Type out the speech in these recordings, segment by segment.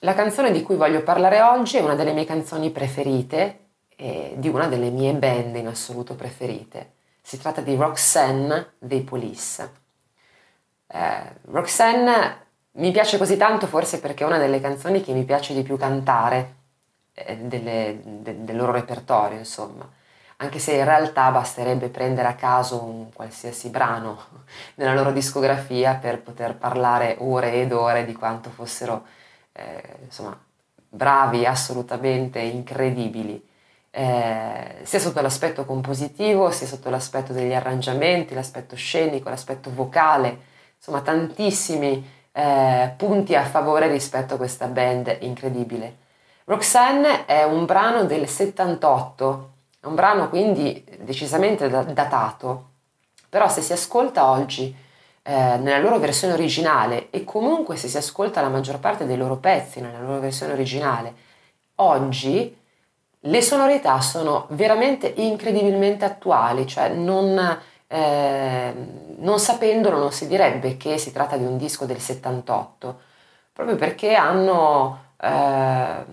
La canzone di cui voglio parlare oggi è una delle mie canzoni preferite e di una delle mie band in assoluto preferite. Si tratta di Roxanne dei Police. Eh, Roxanne mi piace così tanto forse perché è una delle canzoni che mi piace di più cantare eh, delle, de, del loro repertorio, insomma. Anche se in realtà basterebbe prendere a caso un qualsiasi brano nella loro discografia per poter parlare ore ed ore di quanto fossero eh, insomma, bravi, assolutamente incredibili, eh, sia sotto l'aspetto compositivo, sia sotto l'aspetto degli arrangiamenti, l'aspetto scenico, l'aspetto vocale, insomma tantissimi eh, punti a favore rispetto a questa band incredibile. Roxanne è un brano del 78, è un brano quindi decisamente datato, però se si ascolta oggi eh, nella loro versione originale e comunque se si ascolta la maggior parte dei loro pezzi nella loro versione originale, oggi le sonorità sono veramente incredibilmente attuali, cioè non, eh, non sapendolo non si direbbe che si tratta di un disco del 78, proprio perché hanno eh,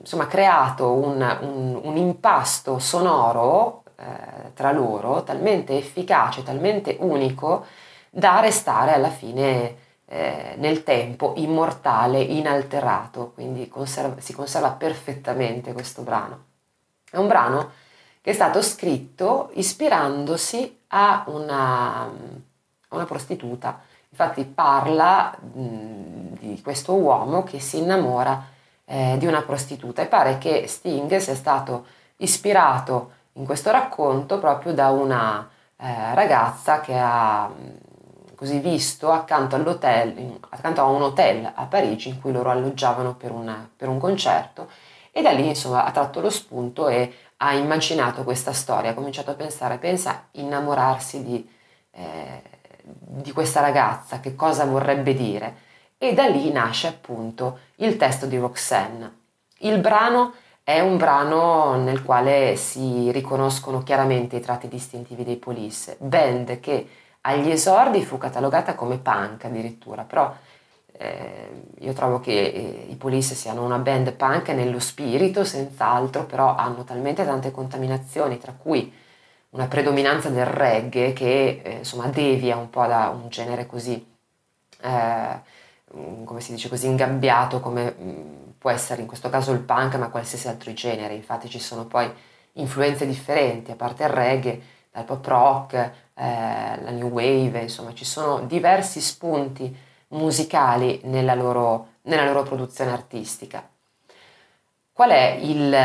insomma, creato un, un, un impasto sonoro eh, tra loro talmente efficace, talmente unico, da restare alla fine eh, nel tempo immortale, inalterato, quindi conserva, si conserva perfettamente questo brano. È un brano che è stato scritto ispirandosi a una, una prostituta, infatti parla mh, di questo uomo che si innamora eh, di una prostituta. E pare che Sting sia stato ispirato in questo racconto proprio da una eh, ragazza che ha così visto accanto, accanto a un hotel a Parigi in cui loro alloggiavano per, una, per un concerto e da lì insomma ha tratto lo spunto e ha immaginato questa storia, ha cominciato a pensare, pensa innamorarsi di, eh, di questa ragazza, che cosa vorrebbe dire e da lì nasce appunto il testo di Roxanne. Il brano è un brano nel quale si riconoscono chiaramente i tratti distintivi dei Police, band che agli esordi fu catalogata come punk addirittura, però eh, io trovo che eh, i Police siano una band punk nello spirito, senz'altro, però hanno talmente tante contaminazioni, tra cui una predominanza del reggae che eh, insomma devia un po' da un genere così, eh, come si dice così, ingabbiato come mh, mm, può essere in questo caso il punk, ma qualsiasi altro genere. Infatti ci sono poi influenze differenti, a parte il reggae, dal pop rock, eh, la new wave, insomma ci sono diversi spunti musicali nella loro, nella loro produzione artistica. Qual è il,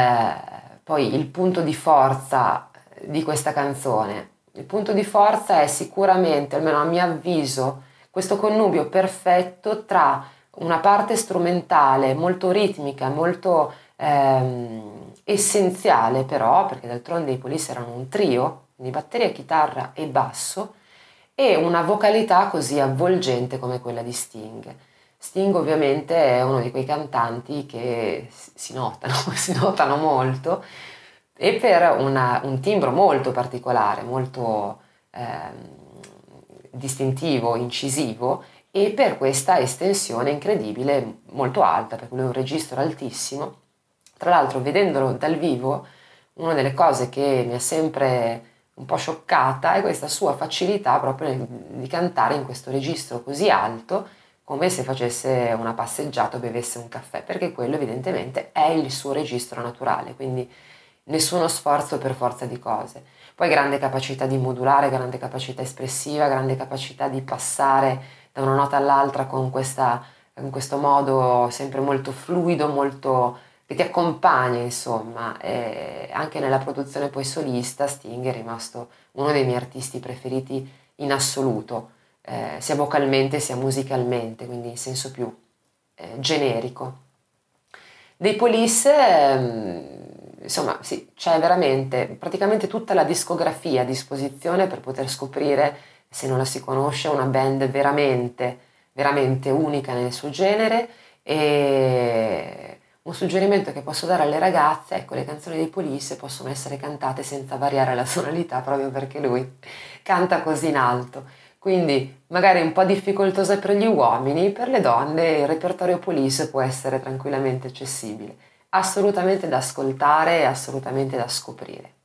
poi il punto di forza di questa canzone? Il punto di forza è sicuramente, almeno a mio avviso, questo connubio perfetto tra una parte strumentale molto ritmica, molto ehm, essenziale però, perché d'altronde i Police erano un trio, quindi batteria, chitarra e basso, e una vocalità così avvolgente come quella di Sting. Sting ovviamente è uno di quei cantanti che si notano, si notano molto e per una, un timbro molto particolare, molto eh, distintivo, incisivo e per questa estensione incredibile, molto alta, perché lui è un registro altissimo. Tra l'altro, vedendolo dal vivo, una delle cose che mi ha sempre un po' scioccata è questa sua facilità proprio di cantare in questo registro così alto come se facesse una passeggiata o bevesse un caffè, perché quello evidentemente è il suo registro naturale, quindi nessuno sforzo per forza di cose. Poi grande capacità di modulare, grande capacità espressiva, grande capacità di passare da una nota all'altra con, questa, in questo modo sempre molto fluido, molto che ti accompagna, insomma, e anche nella produzione poi solista Sting è rimasto uno dei miei artisti preferiti in assoluto, eh, sia vocalmente sia musicalmente, quindi in senso più eh, generico. Dei Police, ehm, insomma, sì, c'è veramente praticamente tutta la discografia a disposizione per poter scoprire, se non la si conosce, una band veramente, veramente unica nel suo genere e un suggerimento che posso dare alle ragazze, è ecco, le canzoni dei Police possono essere cantate senza variare la tonalità proprio perché lui canta così in alto. Quindi magari un po' difficoltose per gli uomini, per le donne il repertorio Police può essere tranquillamente accessibile. Assolutamente da ascoltare e assolutamente da scoprire.